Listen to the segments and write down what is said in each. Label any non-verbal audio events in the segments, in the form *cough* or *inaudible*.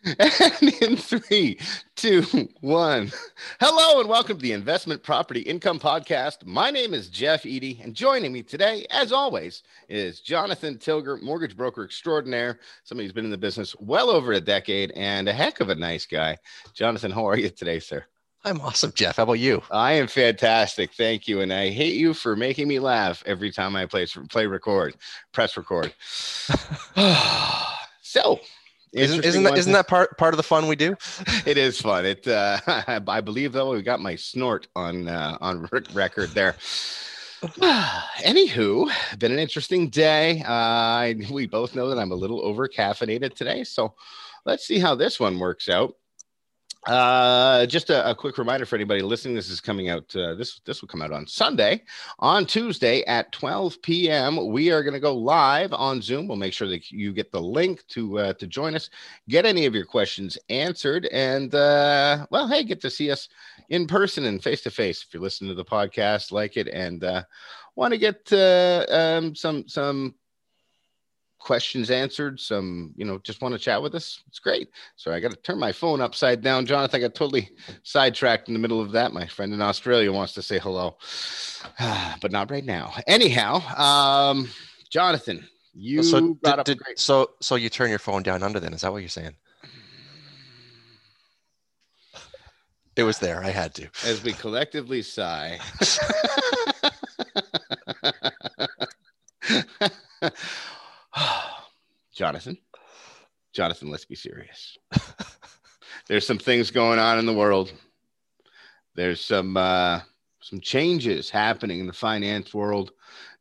*laughs* And in three, two, one. Hello and welcome to the Investment Property Income Podcast. My name is Jeff Eady, and joining me today, as always, is Jonathan Tilger, mortgage broker extraordinaire. Somebody who's been in the business well over a decade and a heck of a nice guy. Jonathan, how are you today, sir? I'm awesome, Jeff. How about you? I am fantastic. Thank you. And I hate you for making me laugh every time I play play record, press record. *sighs* so isn't, isn't that isn't that part part of the fun we do? *laughs* it is fun. It uh, *laughs* I believe though we got my snort on uh, on record there. *sighs* Anywho, been an interesting day. Uh, we both know that I'm a little over caffeinated today, so let's see how this one works out. Uh, just a, a, quick reminder for anybody listening. This is coming out. Uh, this this will come out on Sunday. On Tuesday at 12 p.m., we are going to go live on Zoom. We'll make sure that you get the link to uh, to join us, get any of your questions answered, and uh, well, hey, get to see us in person and face to face. If you're listening to the podcast, like it, and uh, want to get uh, um, some some questions answered, some, you know, just want to chat with us, it's great. So I got to turn my phone upside down. Jonathan, I got totally sidetracked in the middle of that. My friend in Australia wants to say hello, *sighs* but not right now. Anyhow, um, Jonathan, you so did, did, so so you turn your phone down under then. Is that what you're saying? *sighs* It was there. I had to. As we collectively sigh. *laughs* Jonathan, Jonathan, let's be serious. *laughs* There's some things going on in the world. There's some uh, some changes happening in the finance world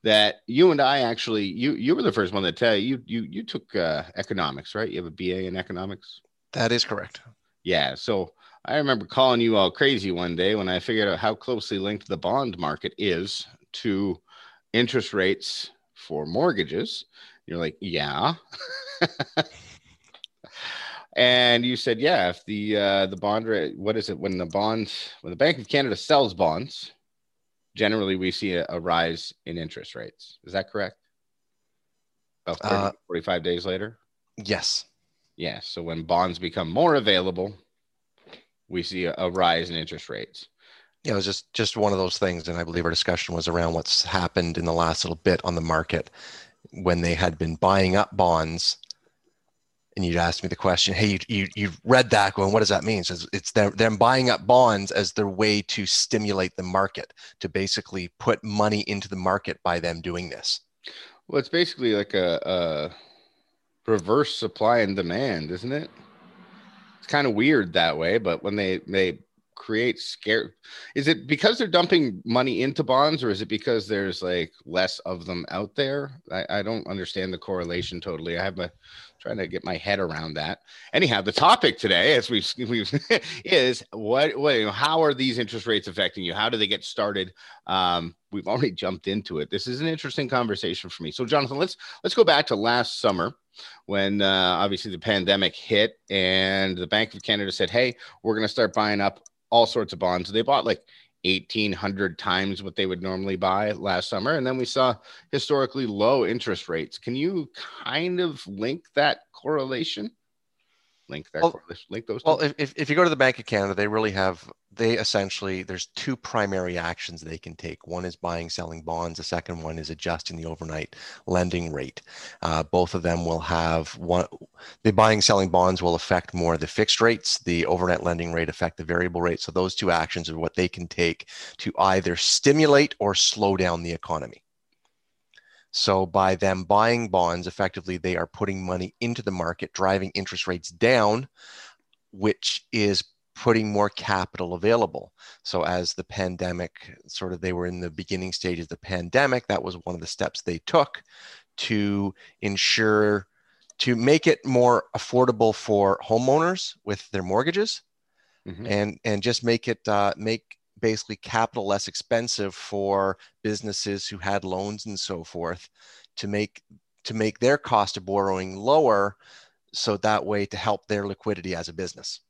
that you and I actually you you were the first one to tell you you you took uh, economics, right? You have a BA in economics. That is correct. Yeah. So I remember calling you all crazy one day when I figured out how closely linked the bond market is to interest rates for mortgages you're like, yeah. and you said, yeah, if the uh, the bond rate, what is it? When the bond, when the Bank of Canada sells bonds, generally we see a, a rise in interest rates. Is that correct? About 30, uh, 45 days later? Yes. Yeah. So when bonds become more available, we see a, a rise in interest rates. Yeah, it was just just one of those things, and I believe our discussion was around what's happened in the last little bit on the market, when they had been buying up bonds and you'd ask me the question, hey, you, you, you've read that going, what does that mean? So it's, it's them, them buying up bonds as their way to stimulate the market, to basically put money into the market by them doing this. Well, it's basically like a, a reverse supply and demand, isn't it? It's kind of weird that way, but when they, they create scare is it because they're dumping money into bonds or is it because there's like less of them out there? I, I don't understand the correlation totally. I have a trying to get my head around that. Anyhow the topic today as we've, *laughs* we've is what, what you know, how are these interest rates affecting you? How do they get started? Um, we've already jumped into it. This is an interesting conversation for me. So jonathan let's let's go back to last summer when uh, obviously the pandemic hit and the bank of canada said hey we're going to start buying up all sorts of bonds. They bought like 1800 times what they would normally buy last summer. And then we saw historically low interest rates. Can you kind of link that correlation? Link that well, link those. Well, if, if you go to the Bank of Canada, they really have they essentially there's two primary actions they can take. One is buying selling bonds. The second one is adjusting the overnight lending rate. Uh, both of them will have one the buying selling bonds will affect more the fixed rates. The overnight lending rate affect the variable rate. So those two actions are what they can take to either stimulate or slow down the economy so by them buying bonds effectively they are putting money into the market driving interest rates down which is putting more capital available. So as the pandemic sort of they were in the beginning stage of the pandemic, that was one of the steps they took to ensure to make it more affordable for homeowners with their mortgages mm-hmm. and and just make it uh, make basically capital less expensive for businesses who had loans and so forth to make to make their cost of borrowing lower so that way to help their liquidity as a business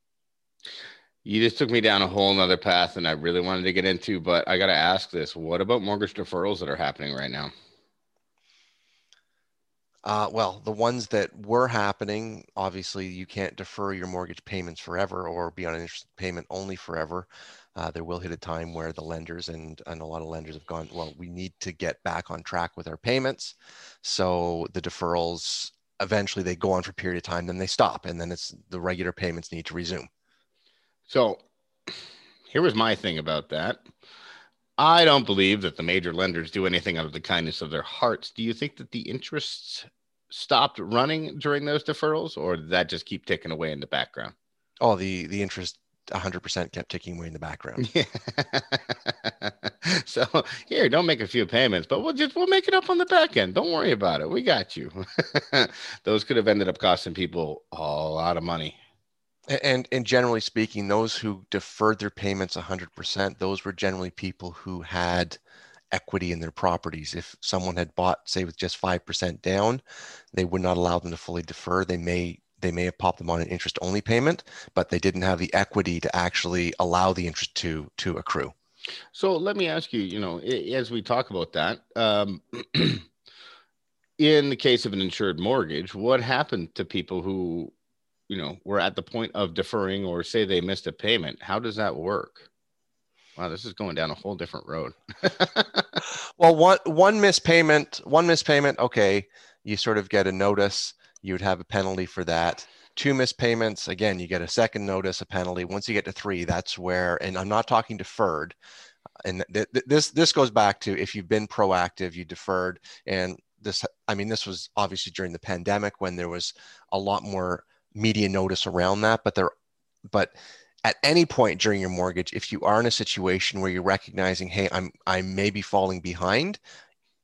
you just took me down a whole nother path and I really wanted to get into, but I got to ask this. What about mortgage deferrals that are happening right now? Uh, well, the ones that were happening, obviously, you can't defer your mortgage payments forever or be on an interest payment only forever. Uh, there will hit a time where the lenders and, and a lot of lenders have gone, well, we need to get back on track with our payments. So the deferrals eventually they go on for a period of time, then they stop, and then it's the regular payments need to resume. So here was my thing about that. I don't believe that the major lenders do anything out of the kindness of their hearts. Do you think that the interests stopped running during those deferrals, or did that just keep ticking away in the background? Oh, the the interest 100% kept ticking away in the background. Yeah. *laughs* so here, don't make a few payments, but we'll just we'll make it up on the back end. Don't worry about it. We got you. *laughs* Those could have ended up costing people a lot of money. And and generally speaking, those who deferred their payments 100%, those were generally people who had equity in their properties. If someone had bought, say, with just 5% down, they would not allow them to fully defer. They may they may have popped them on an interest only payment, but they didn't have the equity to actually allow the interest to to accrue. So let me ask you, you know, as we talk about that, um, *clears throat* in the case of an insured mortgage, what happened to people who you know were at the point of deferring or say they missed a payment how does that work wow this is going down a whole different road. *laughs* Well one one missed payment one missed payment okay you sort of get a notice you would have a penalty for that. Two missed payments again you get a second notice a penalty. Once you get to three that's where and i'm not talking deferred. And th- th- this this goes back to if you've been proactive you deferred. And this i mean this was obviously during the pandemic when there was a lot more media notice around that, but there, but at any point during your mortgage, if you are in a situation where you're recognizing, hey, I'm I may be falling behind,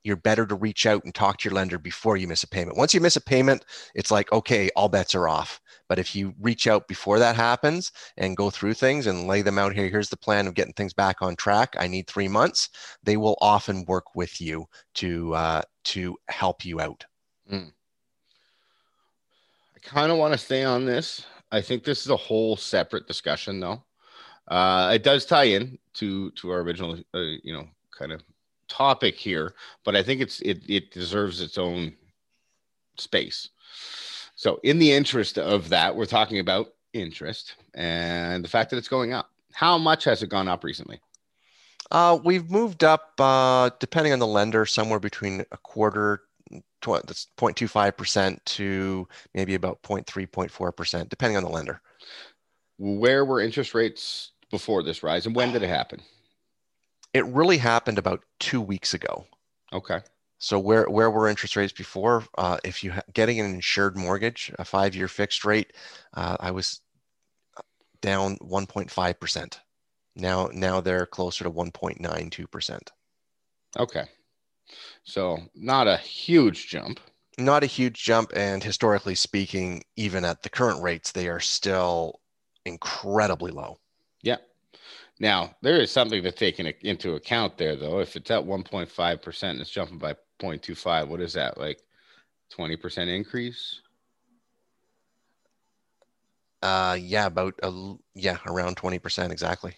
you're better to reach out and talk to your lender before you miss a payment. Once you miss a payment, it's like, okay, all bets are off. But if you reach out before that happens and go through things and lay them out here, here's the plan of getting things back on track. I need three months. They will often work with you to uh, to help you out. Mm kind of want to stay on this. I think this is a whole separate discussion, though. Uh, it does tie in to to our original, uh, you know, kind of topic here, but I think it's it it deserves its own space. So, in the interest of that, we're talking about interest and the fact that it's going up. How much has it gone up recently? Uh, we've moved up, uh, depending on the lender, somewhere between a quarter that's 0.25% to maybe about 0.3, 0.4%, depending on the lender. Where were interest rates before this rise and when did it happen? It really happened about two weeks ago. Okay. So where where were interest rates before? Uh, if you ha- getting an insured mortgage, a five year fixed rate, uh, I was down 1.5 percent. Now now they're closer to 1.92 percent. Okay. So not a huge jump. Not a huge jump. And historically speaking, even at the current rates, they are still incredibly low. Yeah. Now, there is something to take in, into account there, though. If it's at 1.5% and it's jumping by 0.25, what is that? Like 20% increase? Uh, yeah, about, a, yeah, around 20%. Exactly.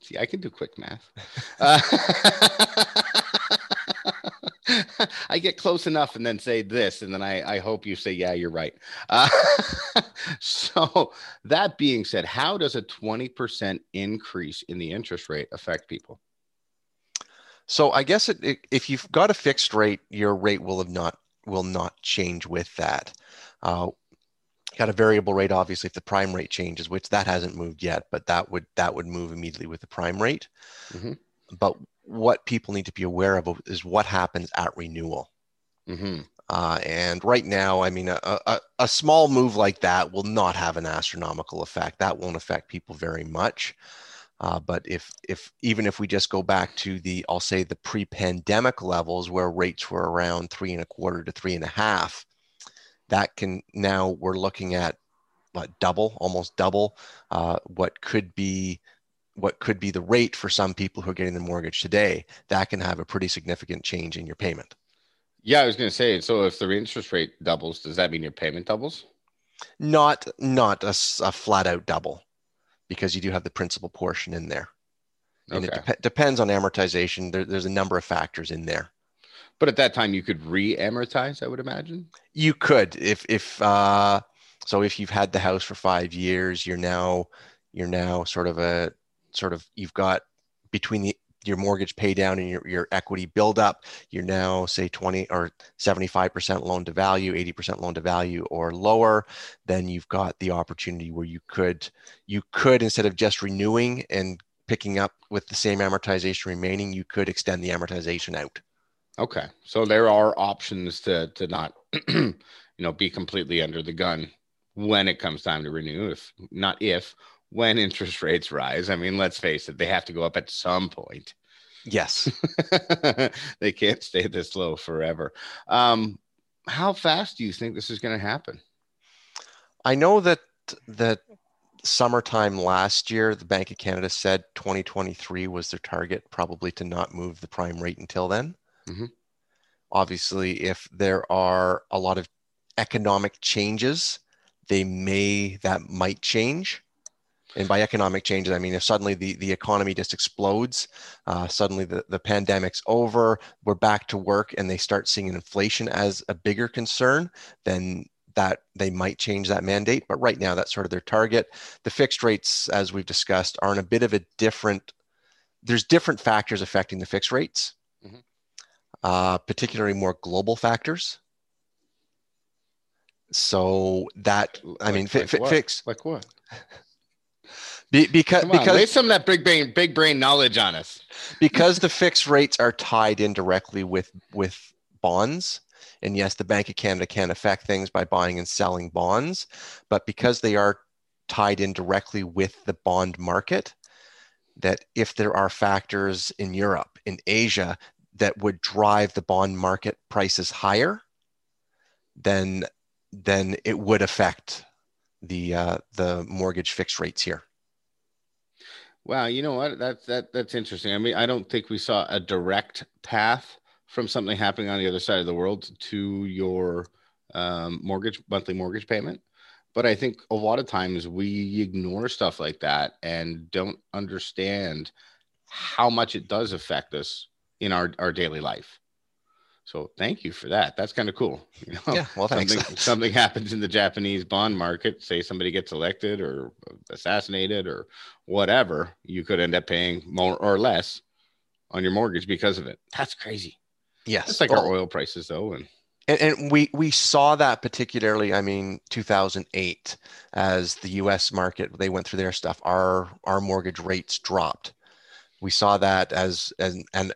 See, I can do quick math. *laughs* Uh, *laughs* *laughs* I get close enough and then say this, and then I, I hope you say, yeah, you're right. Uh, *laughs* so, that being said, how does a 20% increase in the interest rate affect people? So, I guess it, it, if you've got a fixed rate, your rate will have not will not change with that. Uh, got a variable rate, obviously, if the prime rate changes, which that hasn't moved yet, but that would that would move immediately with the prime rate. Mm-hmm. But what people need to be aware of is what happens at renewal. Mm-hmm. Uh, and right now, I mean, a, a, a, small move like that will not have an astronomical effect. That won't affect people very much. Uh, but if, if even if we just go back to the, I'll say the pre-pandemic levels where rates were around three and a quarter to three and a half, that can now we're looking at what double, almost double uh, what could be what could be the rate for some people who are getting the mortgage today, that can have a pretty significant change in your payment. Yeah, I was going to say. So if the interest rate doubles, does that mean your payment doubles? Not not a, a flat out double, because you do have the principal portion in there, and okay. it de- depends on amortization. There, there's a number of factors in there. But at that time, you could re-amortize. I would imagine. You could, if if uh, so, if you've had the house for five years, you're now you're now sort of a sort of you've got between the your mortgage pay down and your, your equity build up, you're now say 20 or 75% loan to value, 80% loan to value or lower, then you've got the opportunity where you could you could instead of just renewing and picking up with the same amortization remaining, you could extend the amortization out. Okay. So there are options to to not *clears throat* you know be completely under the gun when it comes time to renew if not if when interest rates rise. I mean, let's face it, they have to go up at some point. Yes. *laughs* they can't stay this low forever. Um, how fast do you think this is going to happen? I know that that summertime last year, the Bank of Canada said 2023 was their target, probably to not move the prime rate until then. Mm-hmm. Obviously, if there are a lot of economic changes, they may that might change. And by economic changes, I mean if suddenly the, the economy just explodes, uh, suddenly the, the pandemic's over, we're back to work, and they start seeing inflation as a bigger concern, then that they might change that mandate. But right now, that's sort of their target. The fixed rates, as we've discussed, are in a bit of a different. There's different factors affecting the fixed rates, mm-hmm. uh, particularly more global factors. So that I mean, like fi- fix like what? *laughs* Be, because on, because lay some of that big brain big brain knowledge on us. *laughs* because the fixed rates are tied in directly with with bonds. And yes, the Bank of Canada can affect things by buying and selling bonds, but because they are tied in directly with the bond market, that if there are factors in Europe, in Asia, that would drive the bond market prices higher, then then it would affect the uh, the mortgage fixed rates here. Wow, you know what? That's that that's interesting. I mean, I don't think we saw a direct path from something happening on the other side of the world to your um, mortgage monthly mortgage payment. But I think a lot of times we ignore stuff like that and don't understand how much it does affect us in our, our daily life. So thank you for that. That's kind of cool. *laughs* You know, yeah, well, thanks. Something, something happens in the Japanese bond market, say somebody gets elected or assassinated or whatever, you could end up paying more or less on your mortgage because of it. That's crazy. Yes. It's like well, our oil prices though. And, and, and we, we saw that particularly, I mean, 2008 as the US market, they went through their stuff, our, our mortgage rates dropped. We saw that as, as and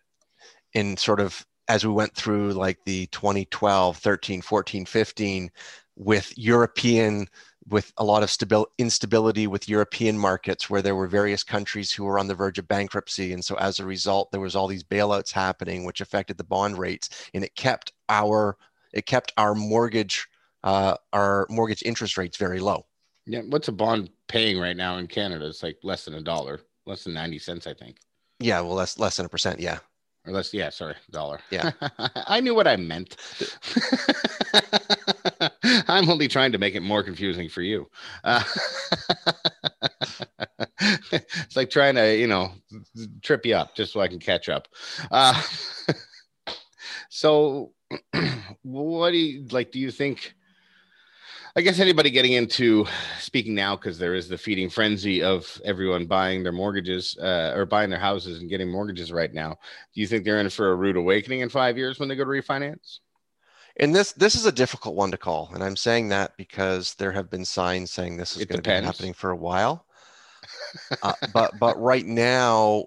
in sort of as we went through like the 2012, 13, 14, 15 with European with a lot of stabil- instability with European markets where there were various countries who were on the verge of bankruptcy. And so as a result, there was all these bailouts happening, which affected the bond rates and it kept our, it kept our mortgage, uh, our mortgage interest rates very low. Yeah. What's a bond paying right now in Canada? It's like less than a dollar, less than 90 cents, I think. Yeah. Well, that's less than a percent. Yeah or less yeah sorry dollar. Yeah. *laughs* I knew what i meant. *laughs* I'm only trying to make it more confusing for you. Uh, *laughs* it's like trying to you know trip you up just so i can catch up. Uh, so *clears throat* what do you like do you think I guess anybody getting into speaking now because there is the feeding frenzy of everyone buying their mortgages uh, or buying their houses and getting mortgages right now. Do you think they're in for a rude awakening in five years when they go to refinance? And this this is a difficult one to call, and I'm saying that because there have been signs saying this is going to be happening for a while. uh, but but right now,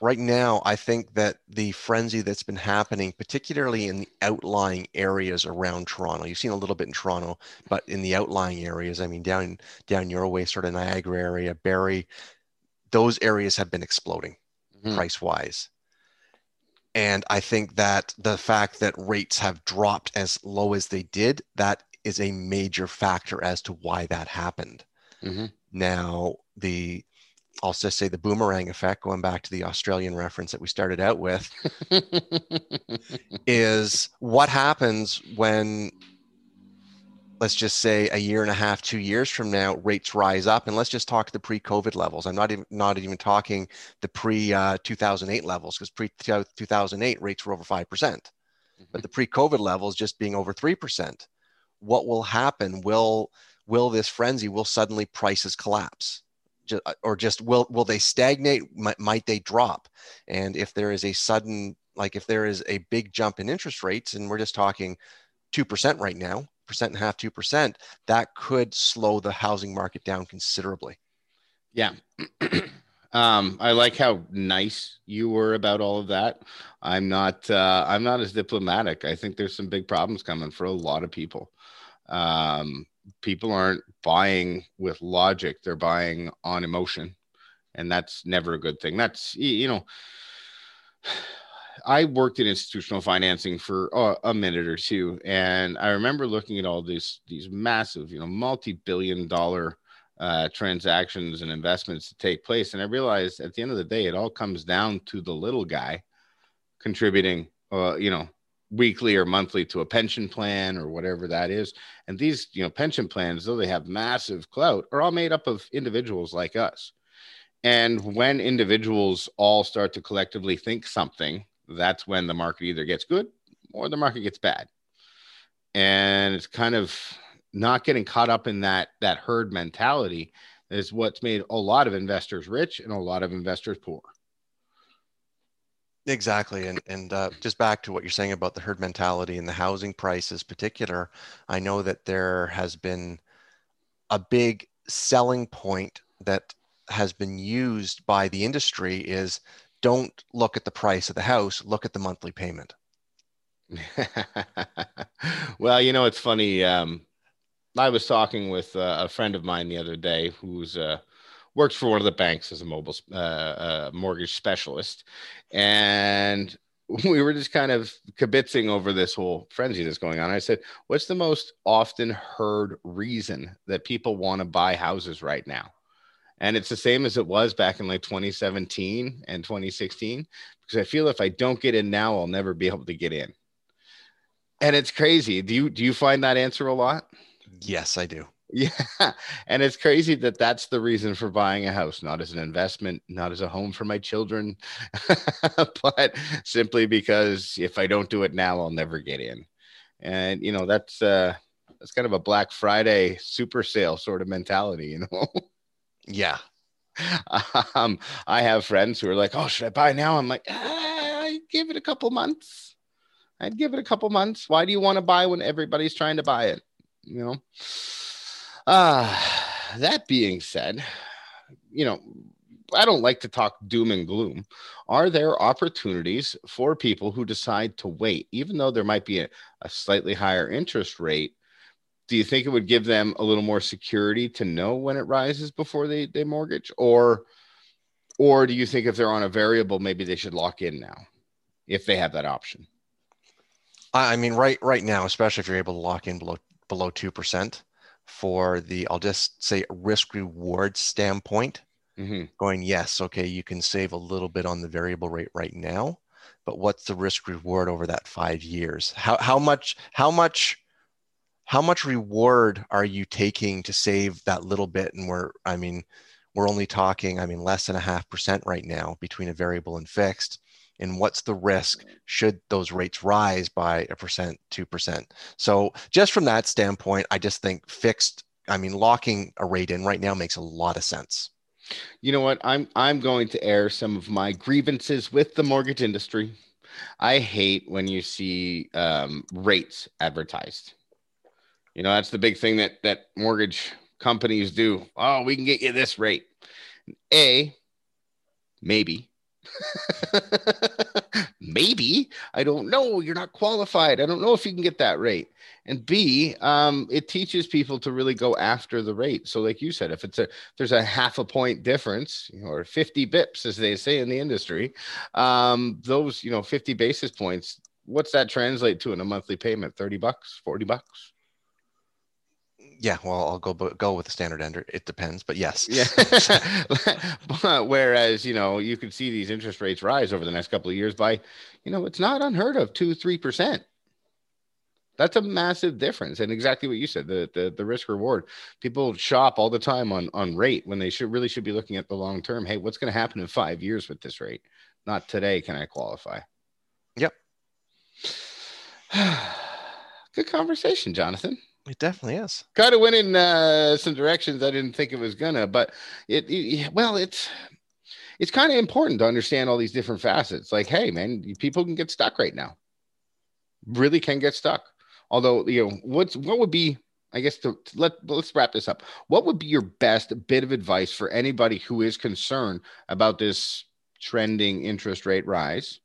right now, I think that the frenzy that's been happening, particularly in the outlying areas around Toronto, you've seen a little bit in Toronto, but in the outlying areas, I mean, down down your way, sort of Niagara area, Barrie, those areas have been exploding mm-hmm. price wise. And I think that the fact that rates have dropped as low as they did, that is a major factor as to why that happened. Mm-hmm. Now, the I'll say the boomerang effect, going back to the Australian reference that we started out with, *laughs* is what happens when, let's just say, a year and a half, two years from now, rates rise up, and let's just talk the pre-COVID levels. I'm not even not even talking the pre uh, 2008 levels because pre 2008 rates were over five percent. but the pre-COVID levels just being over three percent. What will happen? Will will this frenzy? Will suddenly prices collapse? Or just will will they stagnate? Might, might they drop? And if there is a sudden like if there is a big jump in interest rates and we're just talking 2% right now percent and a half 2% that could slow the housing market down considerably. Yeah. *clears throat* Um, i like how nice you were about all of that. I'm not uh, i'm not as diplomatic. I think there's some big problems coming for a lot of people. Um, people aren't buying with logic they're buying on emotion. And that's never a good thing. That's you know *sighs* i worked in institutional financing for a minute or two and i remember looking at all these these massive you know multi-billion dollar uh, transactions and investments to take place. And i realized at the end of the day it all comes down to the little guy contributing uh, you know weekly or monthly to a pension plan or whatever that is. And these, you know, pension plans, though they have massive clout, are all made up of individuals like us. And when individuals all start to collectively think something, that's when the market either gets good or the market gets bad. And it's kind of not getting caught up in that that herd mentality is what's made a lot of investors rich and a lot of investors poor. Exactly, and and uh, just back to what you're saying about the herd mentality and the housing prices, particular. I know that there has been a big selling point that has been used by the industry is don't look at the price of the house, look at the monthly payment. *laughs* well, you know, it's funny. Um, I was talking with uh, a friend of mine the other day who's uh, works for one of the banks as a mobile uh, uh, mortgage specialist, and we were just kind of kibitzing over this whole frenzy that's going on. I said, "What's the most often heard reason that people want to buy houses right now?" And it's the same as it was back in like 2017 and 2016 because I feel if I don't get in now, I'll never be able to get in. And it's crazy. Do you do you find that answer a lot? Yes, I do. Yeah. *laughs* And it's crazy that that's the reason for buying a house, not as an investment, not as a home for my children, *laughs* but simply because if I don't do it now, I'll never get in. And, you know, that's, uh, that's kind of a Black Friday super sale sort of mentality, you know? *laughs* Yeah. Um, I have friends who are like, oh, should I buy now? I'm like, ah, I give it a couple months. I'd give it a couple months. Why do you want to buy when everybody's trying to buy it? You know? Uh, *sighs* that being said, you know, I don't like to talk doom and gloom. Are there opportunities for people who decide to wait, even though there might be a, a, slightly higher interest rate? Do you think it would give them a little more security to know when it rises before they, they mortgage? Or or do you think if they're on a variable, maybe they should lock in now if they have that option? I mean, right right now, especially if you're able to lock in below below two percent, for the, I'll just say risk reward standpoint, mm-hmm. going, yes, okay, you can save a little bit on the variable rate right now, but what's the risk reward over that five years? How, how much, how much, how much reward are you taking to save that little bit? And we're, I mean, we're only talking, I mean, less than a half percent right now between a variable and fixed and what's the risk should those rates rise by a percent, 2%. So just from that standpoint, I just think fixed, I mean, locking a rate in right now makes a lot of sense. You know what? I'm I'm going to air some of my grievances with the mortgage industry. I hate when you see um, rates advertised. You know, that's the big thing that that mortgage companies do. Oh, we can get you this rate. A, maybe *laughs* Maybe I don't know. You're not qualified. I don't know if you can get that rate. And B, um, it teaches people to really go after the rate. So, like you said, if it's a there's a half a point difference, you know, or 50 bips, as they say in the industry, um, those you know 50 basis points. What's that translate to in a monthly payment? 30 bucks, 40 bucks? Yeah, well, I'll go go with the standard ender. It depends, but yes. Yeah. *laughs* *laughs* but whereas you know you could see these interest rates rise over the next couple of years by, you know, it's not unheard of two three percent. That's a massive difference, and exactly what you said the the, the risk reward. People shop all the time on on rate when they should really should be looking at the long term. Hey, what's going to happen in five years with this rate? Not today. Can I qualify? Yep. *sighs* Good conversation, Jonathan. It definitely is. Kind of went in uh, some directions I didn't think it was gonna, but it, it well, it's it's kind of important to understand all these different facets. Like, hey, man, people can get stuck right now. Really can get stuck. Although, you know, what's what would be, I guess, to, to let let's wrap this up. What would be your best bit of advice for anybody who is concerned about this trending interest rate rise,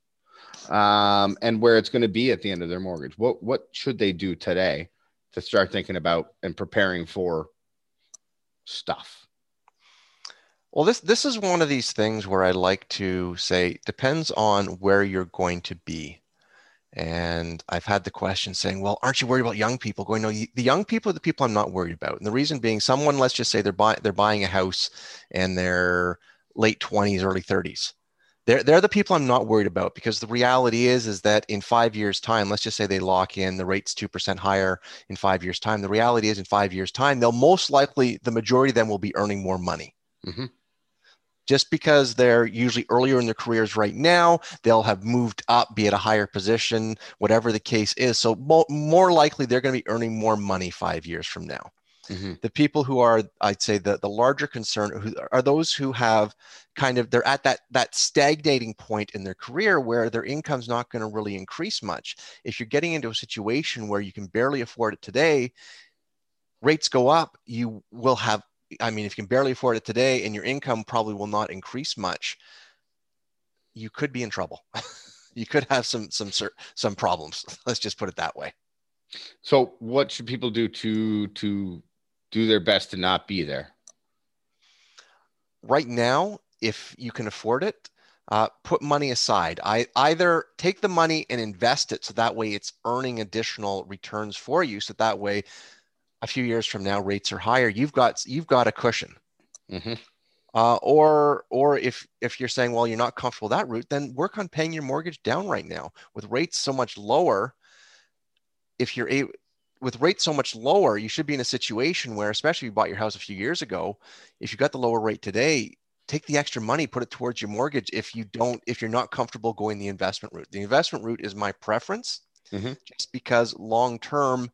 um, and where it's going to be at the end of their mortgage? What what should they do today to start thinking about and preparing for stuff? Well, this this is one of these things where I like to say depends on where you're going to be. And I've had the question saying, well, aren't you worried about young people? Going, no, the young people are the people I'm not worried about. And the reason being, someone, let's just say they're buying they're buying a house and they're late 20s, early 30s they're, they're the people I'm not worried about because the reality is is that in five years time, let's just say they lock in the rates 2% higher in five years time. The reality is in five years time, they'll most likely, the majority of them will be earning more money. Mm-hmm. Just because they're usually earlier in their careers right now, they'll have moved up, be at a higher position, whatever the case is. So mo- more likely they're going to be earning more money five years from now. Mm-hmm. The people who are, I'd say, the, the larger concern who are those who have kind of they're at that that stagnating point in their career where their income's not going to really increase much. If you're getting into a situation where you can barely afford it today, rates go up, you will have. I mean, if you can barely afford it today and your income probably will not increase much, you could be in trouble. *laughs* you could have some some some problems. *laughs* Let's just put it that way. So, what should people do to to do their best to not be there? Right now, if you can afford it, uh, put money aside. I either take the money and invest it so that way it's earning additional returns for you. So that way, a few years from now, rates are higher. You've got you've got a cushion. Mm-hmm. Uh, or or if if you're saying, well, you're not comfortable that route, then work on paying your mortgage down right now. With rates so much lower, if you're able with rates so much lower, you should be in a situation where, especially if you bought your house a few years ago, if you got the lower rate today, take the extra money, put it towards your mortgage. If you don't, if you're not comfortable going the investment route, the investment route is my preference, mm-hmm. just because long term,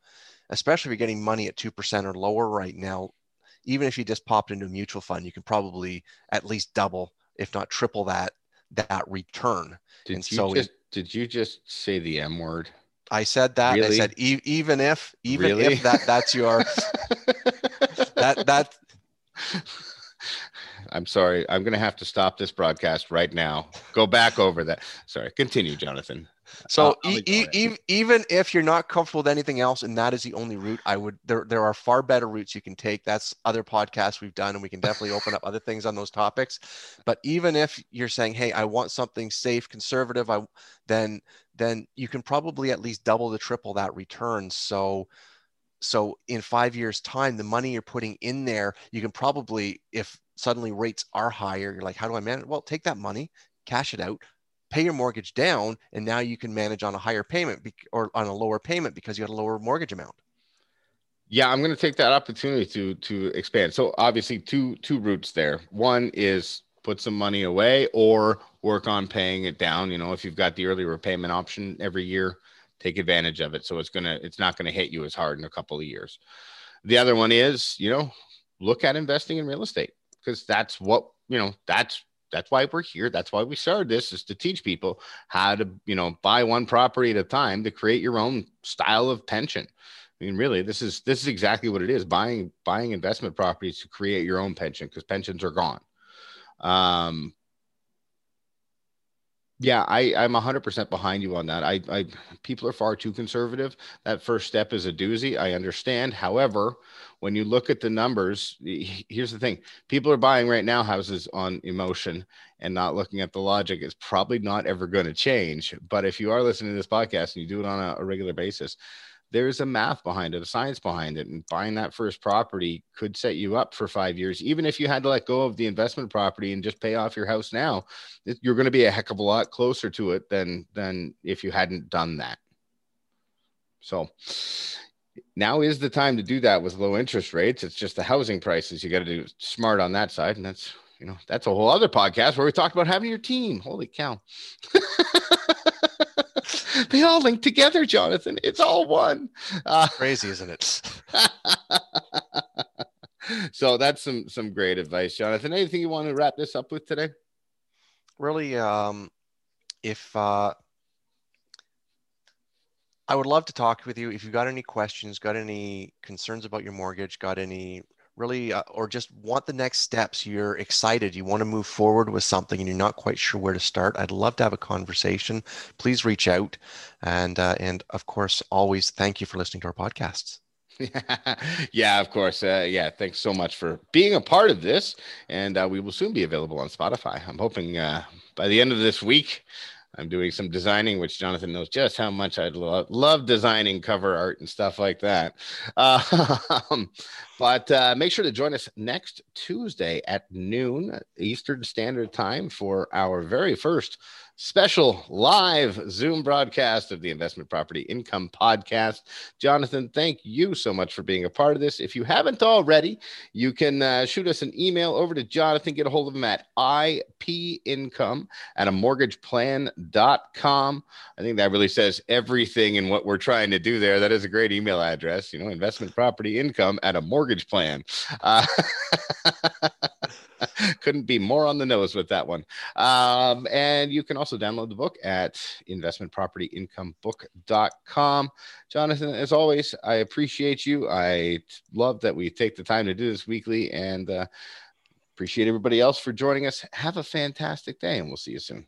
especially if you're getting money at two percent or lower right now, even if you just popped into a mutual fund, you can probably at least double, if not triple that that return. Did and you so just, did you just say the M word? I said that. Really? I said e- even if even really? if that that's your *laughs* that that I'm sorry. I'm going to have to stop this broadcast right now. Go back over that. Sorry. Continue, Jonathan. So e- e- even if you're not comfortable with anything else, and that is the only route, I would there there are far better routes you can take. That's other podcasts we've done, and we can definitely open up other things on those topics. But even if you're saying, "Hey, I want something safe, conservative," I then then you can probably at least double the triple that return. So so in five years time the money you're putting in there you can probably if suddenly rates are higher you're like how do i manage well take that money cash it out pay your mortgage down and now you can manage on a higher payment be- or on a lower payment because you got a lower mortgage amount. Yeah i'm going to take that opportunity to to expand. So obviously two two routes there. One is put some money away or work on paying it down. You know if you've got the early repayment option every year take advantage of it. So it's to it's not going to hit you as hard in a couple of years. The other one is you know look at investing in real estate because that's what you know that's that's why we're here. That's why we started this is to teach people how to you know buy one property at a time to create your own style of pension. I mean really this is this is exactly what it is buying buying investment properties to create your own pension because pensions are gone. Um yeah, I, I'm 100% behind you on that. I, I, people are far too conservative. That first step is a doozy. I understand. However, when you look at the numbers, here's the thing: people are buying right now houses on emotion and not looking at the logic. It's probably not ever going to change. But if you are listening to this podcast and you do it on a, a regular basis, there's a math behind it, a science behind it. And buying that first property could set you up for five years. Even if you had to let go of the investment property and just pay off your house now, you're going to be a heck of a lot closer to it than than if you hadn't done that. So now is the time to do that with low interest rates. It's just the housing prices you got to do smart on that side. And that's you know, that's a whole other podcast where we talk about having your team. Holy cow. *laughs* they all link together, Jonathan. It's all one. Uh, Crazy, isn't it? *laughs* so that's some some great advice, Jonathan. Anything you want to wrap this up with today? Really, um, if uh, I would love to talk with you. If you've got any questions, got any concerns about your mortgage, got any really, uh, or just want the next steps, you're excited, you want to move forward with something and you're not quite sure where to start, I'd love to have a conversation. Please reach out. And, uh, and of course, always thank you for listening to our podcasts. *laughs* yeah, of course. Uh, yeah, thanks so much for being a part of this. And uh, we will soon be available on Spotify. I'm hoping uh, by the end of this week, I'm doing some designing, which Jonathan knows just how much I love, love designing cover art and stuff like that. Uh, *laughs* but uh, make sure to join us next Tuesday at noon Eastern Standard Time for our very first special live Zoom broadcast of the Investment Property Income Podcast. Jonathan, thank you so much for being a part of this. If you haven't already, you can uh, shoot us an email over to Jonathan, get a hold of him at ipincome at a mortgageplan.com. I think that really says everything in what we're trying to do there. That is a great email address, you know, investment property income at a mortgage plan. Uh, *laughs* Couldn't be more on the nose with that one. Um, and you can also download the book at investmentpropertyincomebook.com. Jonathan, as always, I appreciate you. I love that we take the time to do this weekly and uh, appreciate everybody else for joining us. Have a fantastic day, and we'll see you soon.